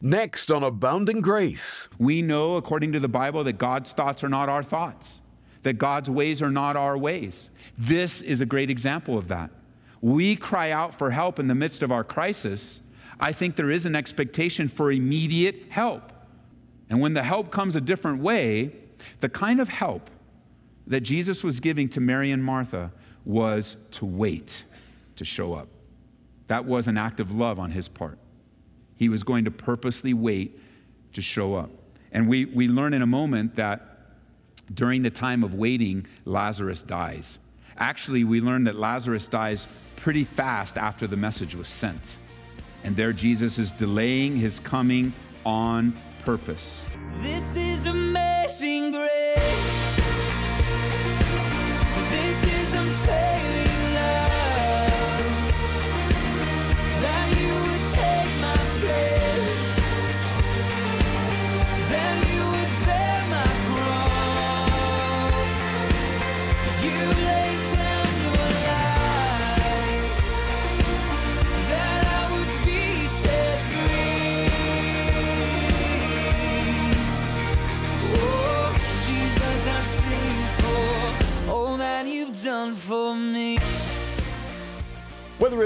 Next on Abounding Grace. We know, according to the Bible, that God's thoughts are not our thoughts, that God's ways are not our ways. This is a great example of that. We cry out for help in the midst of our crisis. I think there is an expectation for immediate help. And when the help comes a different way, the kind of help that Jesus was giving to Mary and Martha was to wait to show up. That was an act of love on his part. He was going to purposely wait to show up. And we, we learn in a moment that during the time of waiting, Lazarus dies. Actually, we learn that Lazarus dies pretty fast after the message was sent. And there Jesus is delaying his coming on purpose. This is amazing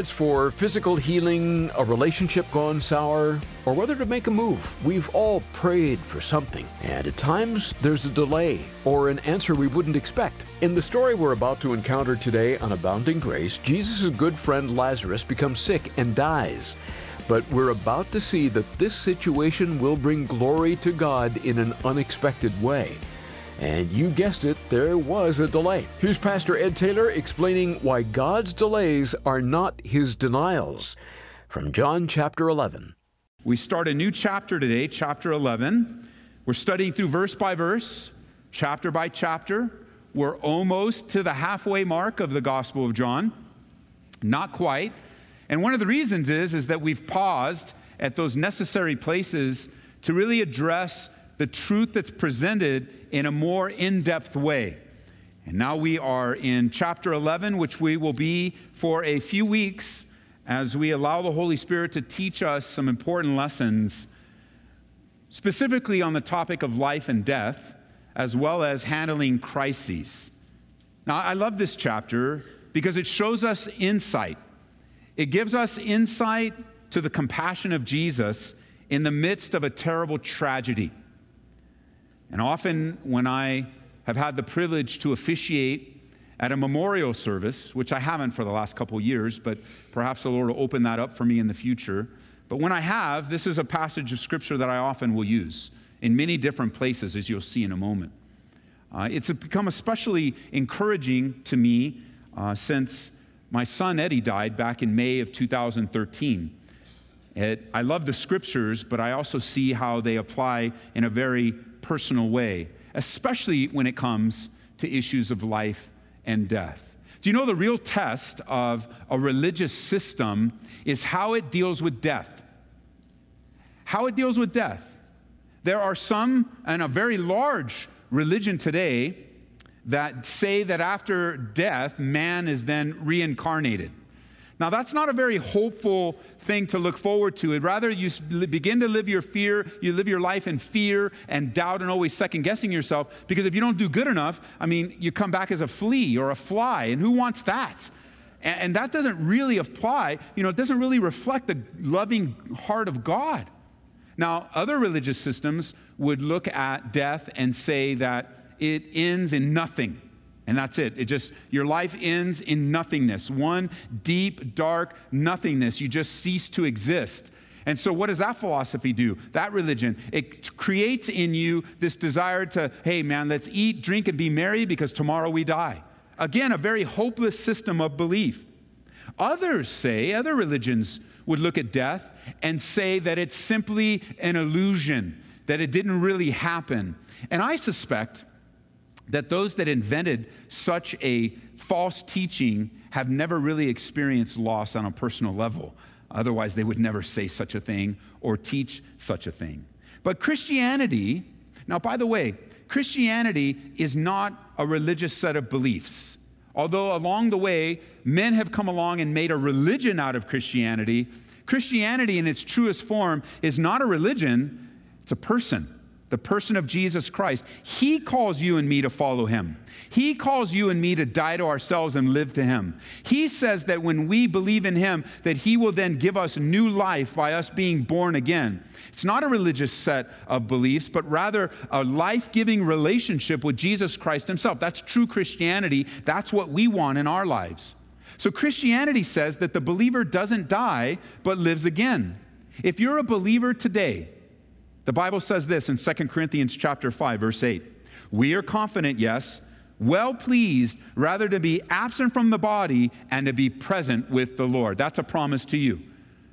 it's for physical healing, a relationship gone sour, or whether to make a move, we've all prayed for something. And at times, there's a delay or an answer we wouldn't expect. In the story we're about to encounter today on Abounding Grace, Jesus' good friend Lazarus becomes sick and dies. But we're about to see that this situation will bring glory to God in an unexpected way. And you guessed it, there was a delay. Here's Pastor Ed Taylor explaining why God's delays are not his denials. From John chapter 11. We start a new chapter today, chapter 11. We're studying through verse by verse, chapter by chapter. We're almost to the halfway mark of the Gospel of John. Not quite. And one of the reasons is, is that we've paused at those necessary places to really address the truth that's presented in a more in depth way. And now we are in chapter 11, which we will be for a few weeks as we allow the Holy Spirit to teach us some important lessons, specifically on the topic of life and death, as well as handling crises. Now, I love this chapter because it shows us insight. It gives us insight to the compassion of Jesus in the midst of a terrible tragedy. And often, when I have had the privilege to officiate at a memorial service, which I haven't for the last couple years, but perhaps the Lord will open that up for me in the future. But when I have, this is a passage of scripture that I often will use in many different places, as you'll see in a moment. Uh, it's become especially encouraging to me uh, since my son Eddie died back in May of 2013. It, I love the scriptures, but I also see how they apply in a very personal way, especially when it comes to issues of life and death. Do you know the real test of a religious system is how it deals with death? How it deals with death. There are some, and a very large religion today, that say that after death, man is then reincarnated. Now, that's not a very hopeful thing to look forward to. Rather you begin to live your fear, you live your life in fear and doubt and always second guessing yourself. Because if you don't do good enough, I mean, you come back as a flea or a fly, and who wants that? And, and that doesn't really apply, you know, it doesn't really reflect the loving heart of God. Now, other religious systems would look at death and say that it ends in nothing. And that's it. It just, your life ends in nothingness. One deep, dark nothingness. You just cease to exist. And so, what does that philosophy do? That religion, it creates in you this desire to, hey, man, let's eat, drink, and be merry because tomorrow we die. Again, a very hopeless system of belief. Others say, other religions would look at death and say that it's simply an illusion, that it didn't really happen. And I suspect that those that invented such a false teaching have never really experienced loss on a personal level. Otherwise, they would never say such a thing or teach such a thing. But Christianity, now, by the way, Christianity is not a religious set of beliefs. Although along the way, men have come along and made a religion out of Christianity, Christianity, in its truest form, is not a religion, it's a person the person of Jesus Christ. He calls you and me to follow him. He calls you and me to die to ourselves and live to him. He says that when we believe in him that he will then give us new life by us being born again. It's not a religious set of beliefs, but rather a life-giving relationship with Jesus Christ himself. That's true Christianity. That's what we want in our lives. So Christianity says that the believer doesn't die but lives again. If you're a believer today, the Bible says this in 2 Corinthians chapter 5 verse 8. We are confident, yes, well pleased rather to be absent from the body and to be present with the Lord. That's a promise to you.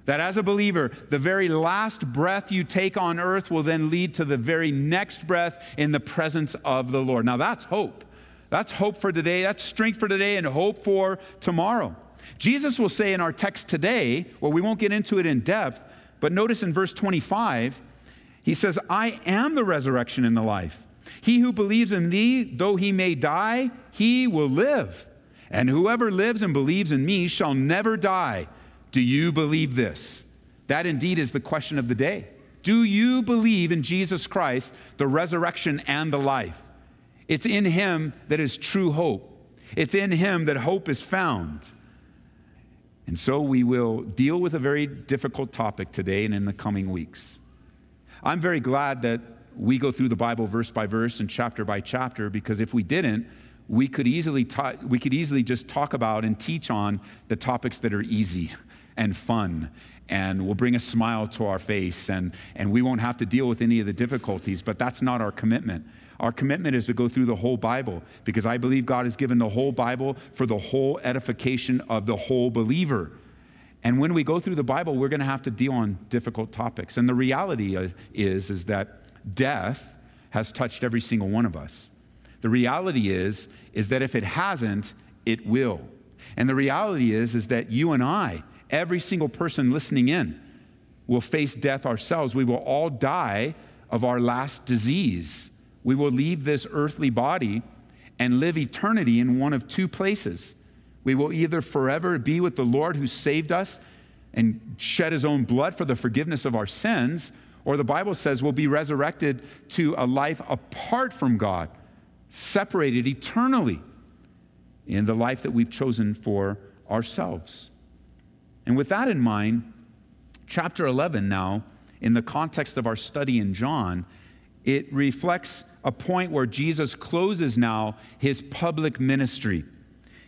That as a believer, the very last breath you take on earth will then lead to the very next breath in the presence of the Lord. Now that's hope. That's hope for today. That's strength for today and hope for tomorrow. Jesus will say in our text today, well, we won't get into it in depth, but notice in verse 25, he says, I am the resurrection and the life. He who believes in me, though he may die, he will live. And whoever lives and believes in me shall never die. Do you believe this? That indeed is the question of the day. Do you believe in Jesus Christ, the resurrection and the life? It's in him that is true hope. It's in him that hope is found. And so we will deal with a very difficult topic today and in the coming weeks. I'm very glad that we go through the Bible verse by verse and chapter by chapter because if we didn't, we could easily ta- we could easily just talk about and teach on the topics that are easy and fun and will bring a smile to our face and, and we won't have to deal with any of the difficulties but that's not our commitment. Our commitment is to go through the whole bible because i believe god has given the whole bible for the whole edification of the whole believer and when we go through the Bible, we're going to have to deal on difficult topics. And the reality uh, is, is that death has touched every single one of us. The reality is, is that if it hasn't, it will. And the reality is, is that you and I, every single person listening in, will face death ourselves. We will all die of our last disease. We will leave this earthly body and live eternity in one of two places we will either forever be with the Lord who saved us and shed his own blood for the forgiveness of our sins, or the Bible says we'll be resurrected to a life apart from God, separated eternally in the life that we've chosen for ourselves. And with that in mind, chapter 11 now, in the context of our study in John, it reflects a point where Jesus closes now his public ministry.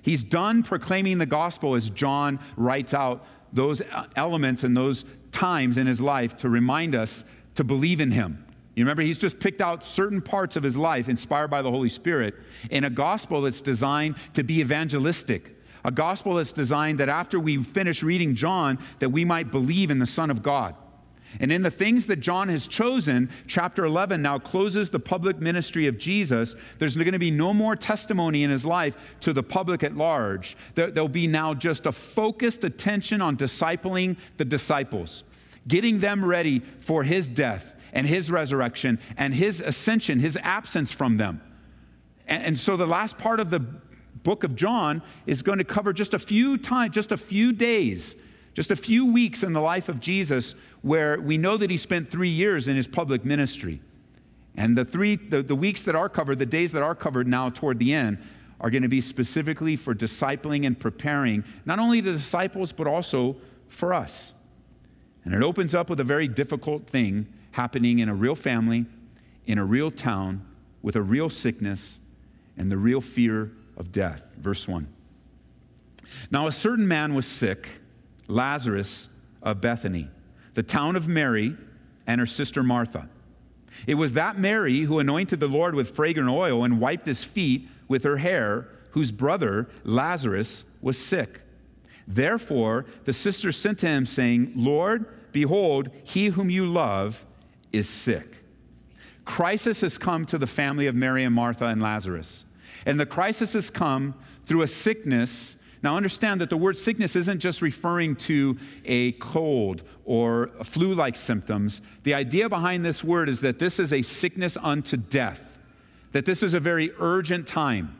He's done proclaiming the gospel as John writes out those uh, elements and those times in his life to remind us to believe in him. You remember, he's just picked out certain parts of his life inspired by the Holy Spirit in a gospel that's designed to be evangelistic, a gospel that's designed that after we finish reading John, that we might believe in the Son of God. And in the things that John has chosen, chapter 11 now closes the public ministry of Jesus. There's going to be no more testimony in his life to the public at large. There'll be now just a focused attention on discipling the disciples, getting them ready for his death and his resurrection and his ascension, his absence from them. And, so the last part of the book of John is going to cover just a few times, just a few days just a few weeks in the life of Jesus where we know that he spent three years in his public ministry. And the three, the, the weeks that are covered, the days that are covered now toward the end, are going to be specifically for discipling and preparing not only the disciples, but also for us. And it opens up with a very difficult thing happening in a real family, in a real town, with a real sickness, and the real fear of death. Verse 1. Now, a certain man was sick Lazarus of Bethany, the town of Mary and her sister Martha. It was that Mary who anointed the Lord with fragrant oil and wiped his feet with her hair, whose brother Lazarus was sick. Therefore, the sisters sent to him, saying, Lord, behold, he whom you love is sick. Crisis has come to the family of Mary and Martha and Lazarus. And the crisis has come through a sickness now, understand that the word sickness isn't just referring to a cold or flu like symptoms. The idea behind this word is that this is a sickness unto death, that this is a very urgent time,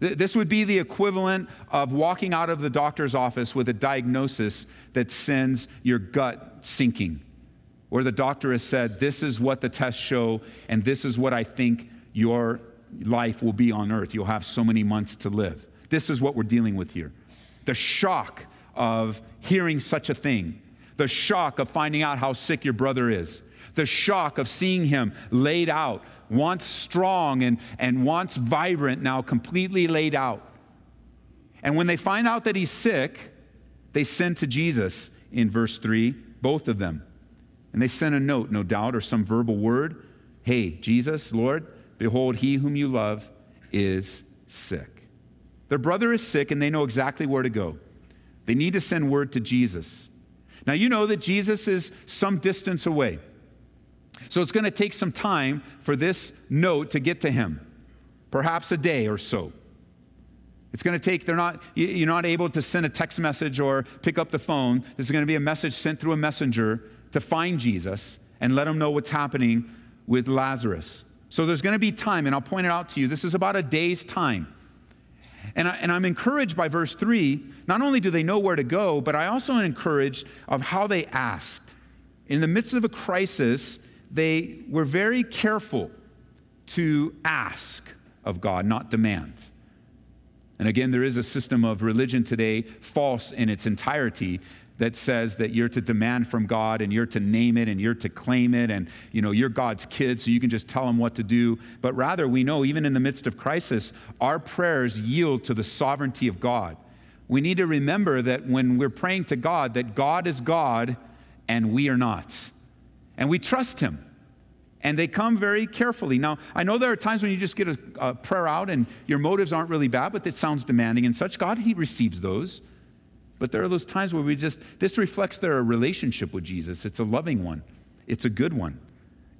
This would be the equivalent of walking out of the doctor's office with a diagnosis that sends your gut sinking, where the doctor has said, This is what the tests show, and this is what I think your life will be on earth. You'll have so many months to live. This is what we're dealing with here. The shock of hearing such a thing, the shock of finding out how sick your brother is, the shock of seeing him laid out, once strong and, and once vibrant, now completely laid out. And when they find out that he's sick, they send to Jesus in verse 3, both of them. And they send a note, no doubt, or some verbal word. Hey, Jesus, Lord, behold, he whom you love is sick. Their brother is sick, and they know exactly where to go. They need to send word to Jesus. Now, you know that Jesus is some distance away. So it's going to take some time for this note to get to him, perhaps a day or so. It's going to take, they're not, you- you're not able to send a text message or pick up the phone. This is going to be a message sent through a messenger to find Jesus and let him know what's happening with Lazarus. So there's going to be time, and I'll point it out to you. This is about a day's time. And, I, and I'm encouraged by verse 3. Not only do they know where to go, but I also am encouraged of how they asked. In the midst of a crisis, they were very careful to ask of God, not demand. And again, there is a system of religion today, false in its entirety, that says that you're to demand from God and you're to name it and you're to claim it and you know you're God's kid so you can just tell him what to do. But rather we know even in the midst of crisis, our prayers yield to the sovereignty of God. We need to remember that when we're praying to God that God is God and we are not. And we trust him and they come very carefully. Now, I know there are times when you just get a, a, prayer out and your motives aren't really bad, but it sounds demanding and such. God, He receives those. But there are those times where we just, this reflects their relationship with Jesus. It's a loving one, it's a good one.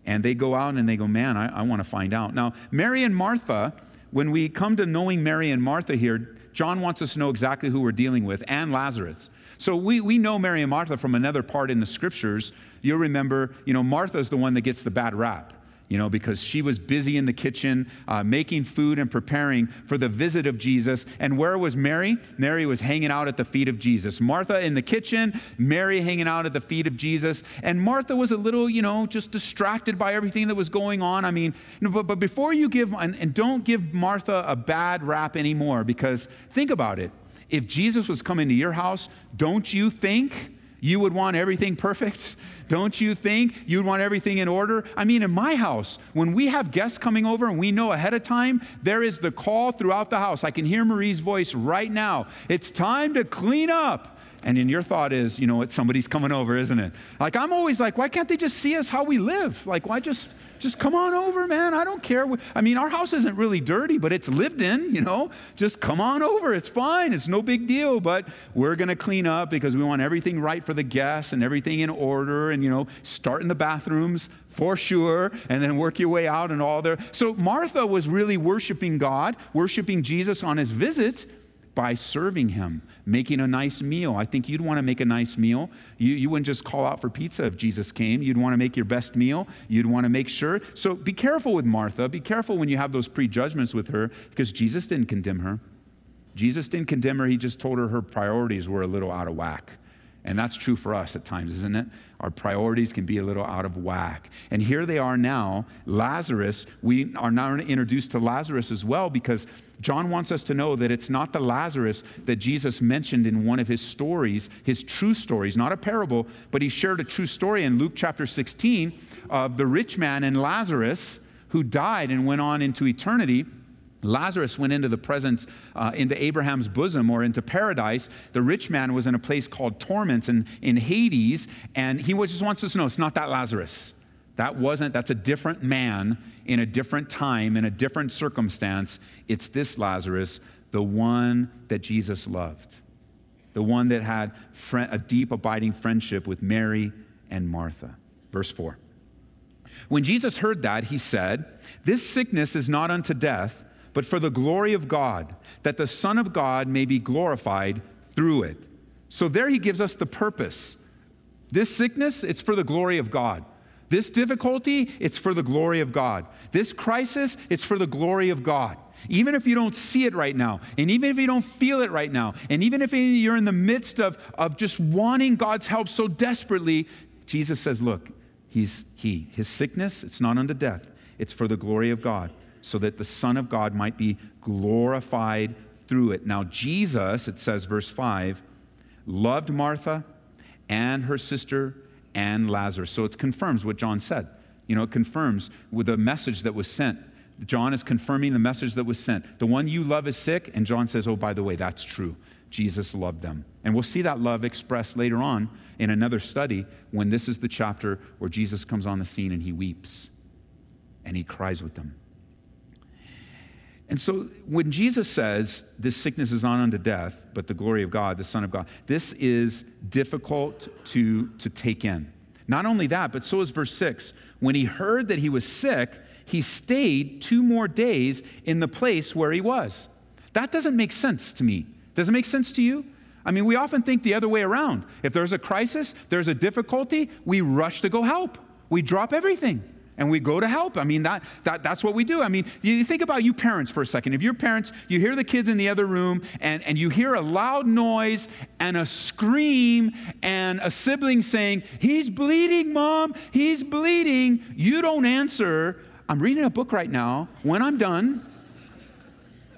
And they go out and they go, man, I, I want to find out. Now, Mary and Martha, when we come to knowing Mary and Martha here, John wants us to know exactly who we're dealing with and Lazarus. So we, we know Mary and Martha from another part in the scriptures. You'll remember, you know, Martha's the one that gets the bad rap, you know, because she was busy in the kitchen uh, making food and preparing for the visit of Jesus. And where was Mary? Mary was hanging out at the feet of Jesus. Martha in the kitchen, Mary hanging out at the feet of Jesus. And Martha was a little, you know, just distracted by everything that was going on. I mean, but, but before you give, and, and don't give Martha a bad rap anymore, because think about it if Jesus was coming to your house, don't you think you would want everything perfect? Don't you think you'd want everything in order? I mean, in my house, when we have guests coming over and we know ahead of time, there is the call throughout the house. I can hear Marie's voice right now. It's time to clean up. And in your thought is, you know what, somebody's coming over, isn't it? Like I'm always like, why can't they just see us how we live? Like, why just just come on over, man? I don't care. I mean, our house isn't really dirty, but it's lived in, you know? Just come on over. It's fine. It's no big deal, but we're going to clean up because we want everything right for the guests and everything in order and, you know, start in the bathrooms for sure and then work your way out and all there. So Martha was really worshiping God, worshiping Jesus on his visit by serving him, making a nice meal. I think you'd want to make a nice meal. You, you wouldn't just call out for pizza if Jesus came. You'd want to make your best meal. You'd want to make sure. So be careful with Martha. Be careful when you have those prejudgments with her because Jesus didn't condemn her. Jesus didn't condemn her. He just told her her priorities were a little out of whack. And that's true for us at times, isn't it? Our priorities can be a little out of whack. And here they are now. Lazarus, we are now introduced to Lazarus as well because John wants us to know that it's not the Lazarus that Jesus mentioned in one of his stories, his true stories, not a parable, but he shared a true story in Luke chapter 16 of the rich man and Lazarus who died and went on into eternity. Lazarus went into the presence, uh, into Abraham's bosom or into paradise. The rich man was in a place called torments and in Hades, and he just wants us to know it's not that Lazarus. That wasn't, that's a different man in a different time, in a different circumstance. It's this Lazarus, the one that Jesus loved, the one that had a deep, abiding friendship with Mary and Martha. Verse 4. When Jesus heard that, he said, This sickness is not unto death but for the glory of God, that the Son of God may be glorified through it. So there he gives us the purpose. This sickness, it's for the glory of God. This difficulty, it's for the glory of God. This crisis, it's for the glory of God. Even if you don't see it right now, and even if you don't feel it right now, and even if you're in the midst of, of just wanting God's help so desperately, Jesus says, Look, he's he. His sickness, it's not unto death, it's for the glory of God, so that the Son of God might be glorified through it. Now, Jesus, it says, verse 5, loved Martha and her sister and Lazarus. So it confirms what John said. You know, it confirms with the message that was sent. John is confirming the message that was sent. The one you love is sick, and John says, Oh, by the way, that's true. Jesus loved them. And we'll see that love expressed later on in another study when this is the chapter where Jesus comes on the scene and he weeps and he cries with them. And so when Jesus says, This sickness is on unto death, but the glory of God, the Son of God, this is difficult to, to take in. Not only that, but so is verse 6. When he heard that he was sick, he stayed two more days in the place where he was. That doesn't make sense to me. Does it make sense to you? I mean, we often think the other way around. If there's a crisis, there's a difficulty, we rush to go help. We drop everything and we go to help. I mean, that, that, that's what we do. I mean, you think about you parents for a second. If your parents, you hear the kids in the other room and, and you hear a loud noise and a scream and a sibling saying, He's bleeding, mom, he's bleeding. You don't answer. I'm reading a book right now. When I'm done,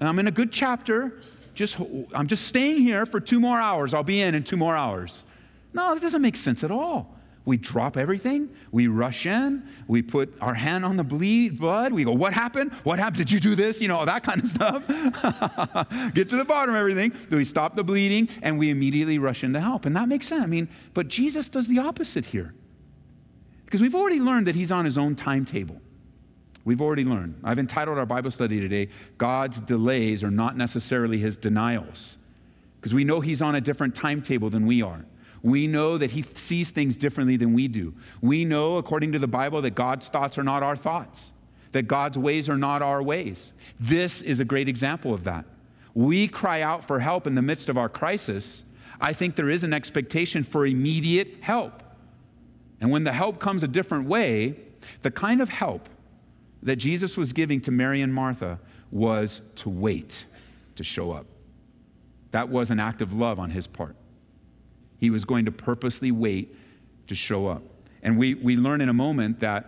I'm in a good chapter. Just, I'm just staying here for two more hours. I'll be in in two more hours. No, that doesn't make sense at all. We drop everything. We rush in. We put our hand on the bleed blood. We go, What happened? What happened? Did you do this? You know, all that kind of stuff. Get to the bottom of everything. Then we stop the bleeding and we immediately rush in to help. And that makes sense. I mean, but Jesus does the opposite here. Because we've already learned that he's on his own timetable. We've already learned. I've entitled our Bible study today, God's delays are not necessarily his denials. Because we know he's on a different timetable than we are. We know that he sees things differently than we do. We know, according to the Bible, that God's thoughts are not our thoughts, that God's ways are not our ways. This is a great example of that. We cry out for help in the midst of our crisis. I think there is an expectation for immediate help. And when the help comes a different way, the kind of help that Jesus was giving to Mary and Martha was to wait to show up. That was an act of love on his part. He was going to purposely wait to show up. And we, we learn in a moment that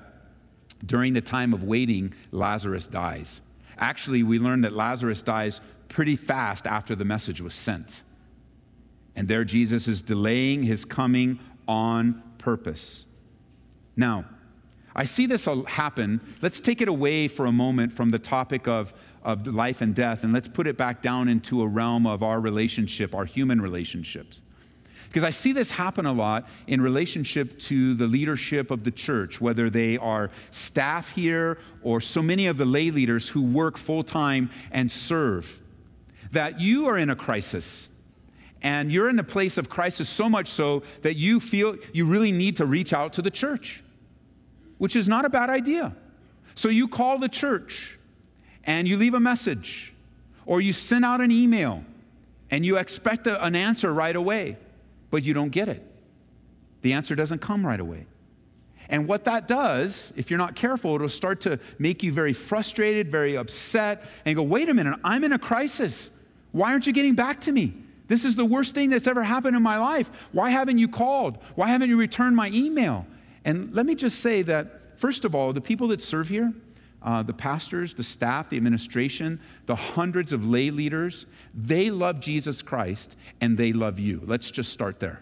during the time of waiting, Lazarus dies. Actually, we learn that Lazarus dies pretty fast after the message was sent. And there, Jesus is delaying his coming on purpose. Now, I see this happen. Let's take it away for a moment from the topic of, of life and death, and let's put it back down into a realm of our relationship, our human relationships. Because I see this happen a lot in relationship to the leadership of the church, whether they are staff here or so many of the lay leaders who work full time and serve. That you are in a crisis and you're in a place of crisis so much so that you feel you really need to reach out to the church, which is not a bad idea. So you call the church and you leave a message or you send out an email and you expect a, an answer right away but you don't get it. The answer doesn't come right away. And what that does, if you're not careful, it'll start to make you very frustrated, very upset, and go, wait a minute, I'm in a crisis. Why aren't you getting back to me? This is the worst thing that's ever happened in my life. Why haven't you called? Why haven't you returned my email? And let me just say that, first of all, the people that serve here, uh, the pastors, the staff, the administration, the hundreds of lay leaders, they love Jesus Christ and they love you. Let's just start there.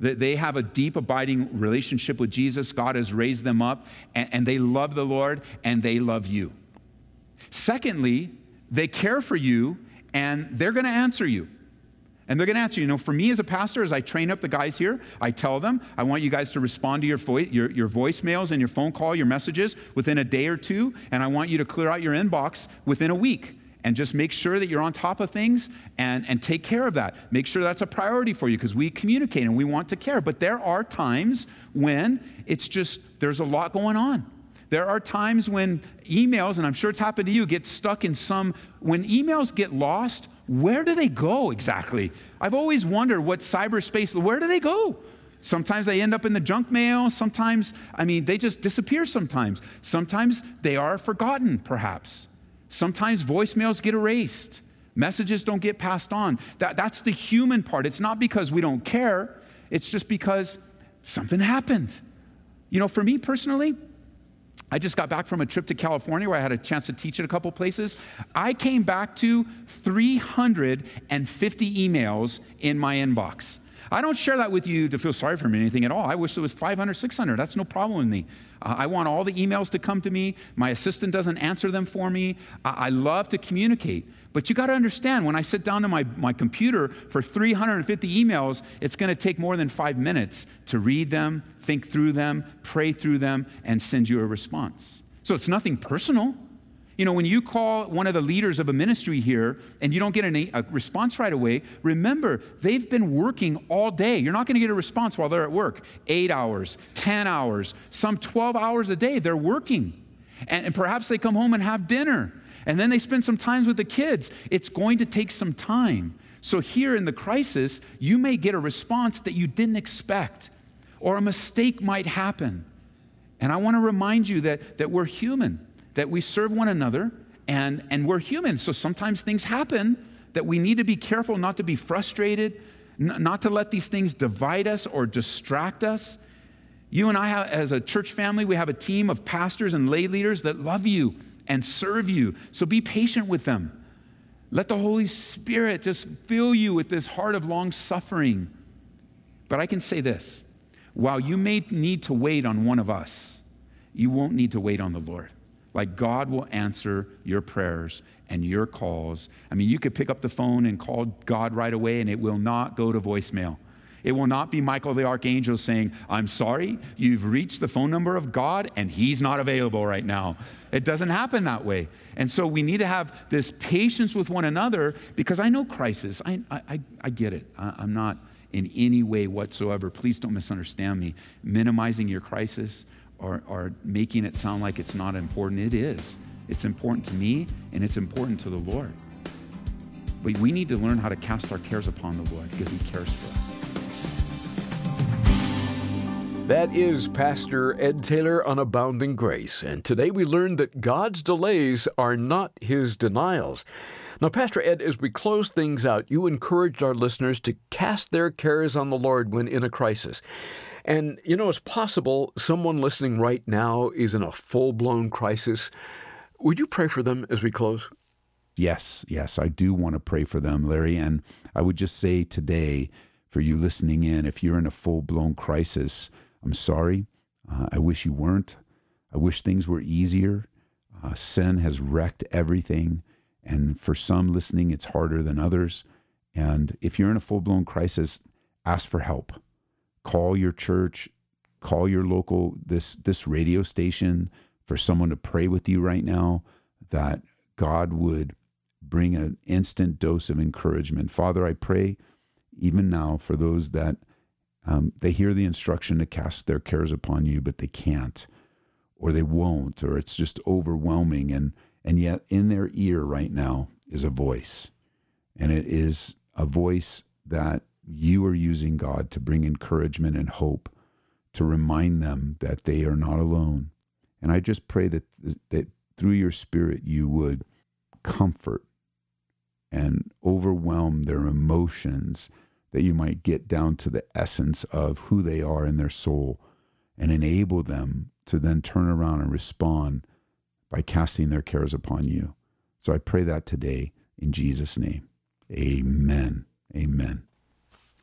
They have a deep, abiding relationship with Jesus. God has raised them up, and, and they love the Lord and they love you. Secondly, they care for you and they're going to answer you. And they're going to answer, you know, for me as a pastor, as I train up the guys here, I tell them, I want you guys to respond to your, vo- your, your voicemails and your phone call, your messages within a day or two. And I want you to clear out your inbox within a week and just make sure that you're on top of things and, and take care of that. Make sure that's a priority for you because we communicate and we want to care. But there are times when it's just, there's a lot going on. There are times when emails, and I'm sure it's happened to you, get stuck in some, when emails get lost, where do they go exactly? I've always wondered what cyberspace, where do they go? Sometimes they end up in the junk mail. Sometimes, I mean, they just disappear sometimes. Sometimes they are forgotten, perhaps. Sometimes voicemails get erased. Messages don't get passed on. That, that's the human part. It's not because we don't care, it's just because something happened. You know, for me personally, I just got back from a trip to California where I had a chance to teach at a couple places. I came back to 350 emails in my inbox. I don't share that with you to feel sorry for me or anything at all. I wish it was 500, 600. That's no problem with me. Uh, I want all the emails to come to me. My assistant doesn't answer them for me. I, I love to communicate. But you got to understand when I sit down to my, my computer for 350 emails, it's going to take more than five minutes to read them, think through them, pray through them, and send you a response. So it's nothing personal. You know, when you call one of the leaders of a ministry here and you don't get an, a response right away, remember, they've been working all day. You're not going to get a response while they're at work. Eight hours, 10 hours, some 12 hours a day, they're working. And, and perhaps they come home and have dinner. And then they spend some time with the kids. It's going to take some time. So, here in the crisis, you may get a response that you didn't expect, or a mistake might happen. And I want to remind you that, that we're human that we serve one another and, and we're human. So sometimes things happen that we need to be careful not to be frustrated, n- not to let these things divide us or distract us. You and I, have, as a church family, we have a team of pastors and lay leaders that love you and serve you. So be patient with them. Let the Holy Spirit just fill you with this heart of long suffering. But I can say this while you may need to wait on one of us, you won't need to wait on the Lord. Like God will answer your prayers and your calls. I mean, you could pick up the phone and call God right away, and it will not go to voicemail. It will not be Michael the archangel saying, I'm sorry, you've reached the phone number of God and he's not available right now. It doesn't happen that way. And so we need to have this patience with one another because I know crisis. I, I, I get it. I, I'm not in any way whatsoever, please don't misunderstand me, minimizing your crisis or, or making it sound like it's not important. It is. It's important to me and it's important to the Lord. But we need to learn how to cast our cares upon the Lord because He cares for us. That is Pastor Ed Taylor on Abounding Grace, and today we learned that God's delays are not His denials. Now, Pastor Ed, as we close things out, you encouraged our listeners to cast their cares on the Lord when in a crisis. And, you know, it's possible someone listening right now is in a full blown crisis. Would you pray for them as we close? Yes, yes, I do want to pray for them, Larry. And I would just say today, for you listening in, if you're in a full blown crisis, I'm sorry. Uh, I wish you weren't. I wish things were easier. Uh, sin has wrecked everything. And for some listening, it's harder than others. And if you're in a full blown crisis, ask for help call your church, call your local this this radio station for someone to pray with you right now that God would bring an instant dose of encouragement. Father, I pray even now for those that um, they hear the instruction to cast their cares upon you, but they can't, or they won't, or it's just overwhelming. And, and yet, in their ear right now is a voice, and it is a voice that you are using God to bring encouragement and hope, to remind them that they are not alone. And I just pray that, that through your spirit, you would comfort and overwhelm their emotions, that you might get down to the essence of who they are in their soul and enable them to then turn around and respond by casting their cares upon you. So I pray that today in Jesus' name. Amen. Amen.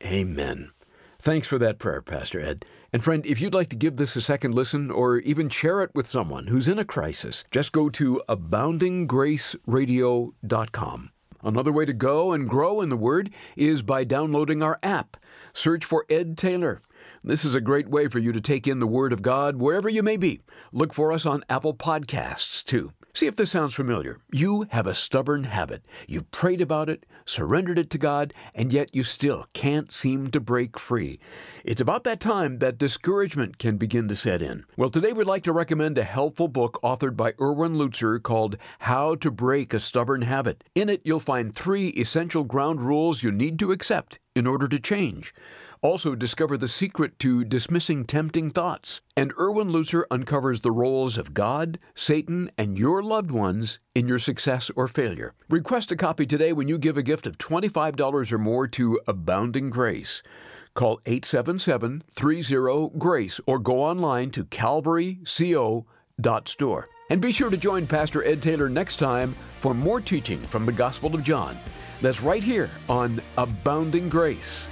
Amen. Thanks for that prayer, Pastor Ed. And friend, if you'd like to give this a second listen or even share it with someone who's in a crisis, just go to aboundinggraceradio.com. Another way to go and grow in the Word is by downloading our app. Search for Ed Taylor. This is a great way for you to take in the Word of God wherever you may be. Look for us on Apple Podcasts, too. See if this sounds familiar. You have a stubborn habit. You've prayed about it, surrendered it to God, and yet you still can't seem to break free. It's about that time that discouragement can begin to set in. Well, today we'd like to recommend a helpful book authored by Erwin Lutzer called How to Break a Stubborn Habit. In it, you'll find three essential ground rules you need to accept in order to change. Also, discover the secret to dismissing tempting thoughts. And Erwin Lutzer uncovers the roles of God, Satan, and your loved ones in your success or failure. Request a copy today when you give a gift of $25 or more to Abounding Grace. Call 877 30 GRACE or go online to calvaryco.store. And be sure to join Pastor Ed Taylor next time for more teaching from the Gospel of John. That's right here on Abounding Grace.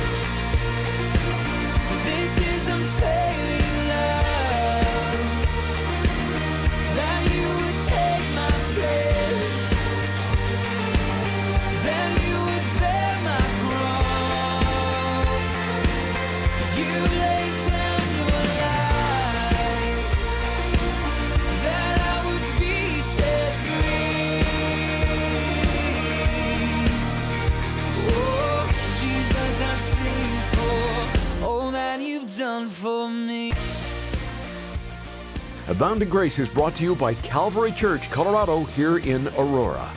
Abounding Grace is brought to you by Calvary Church, Colorado, here in Aurora.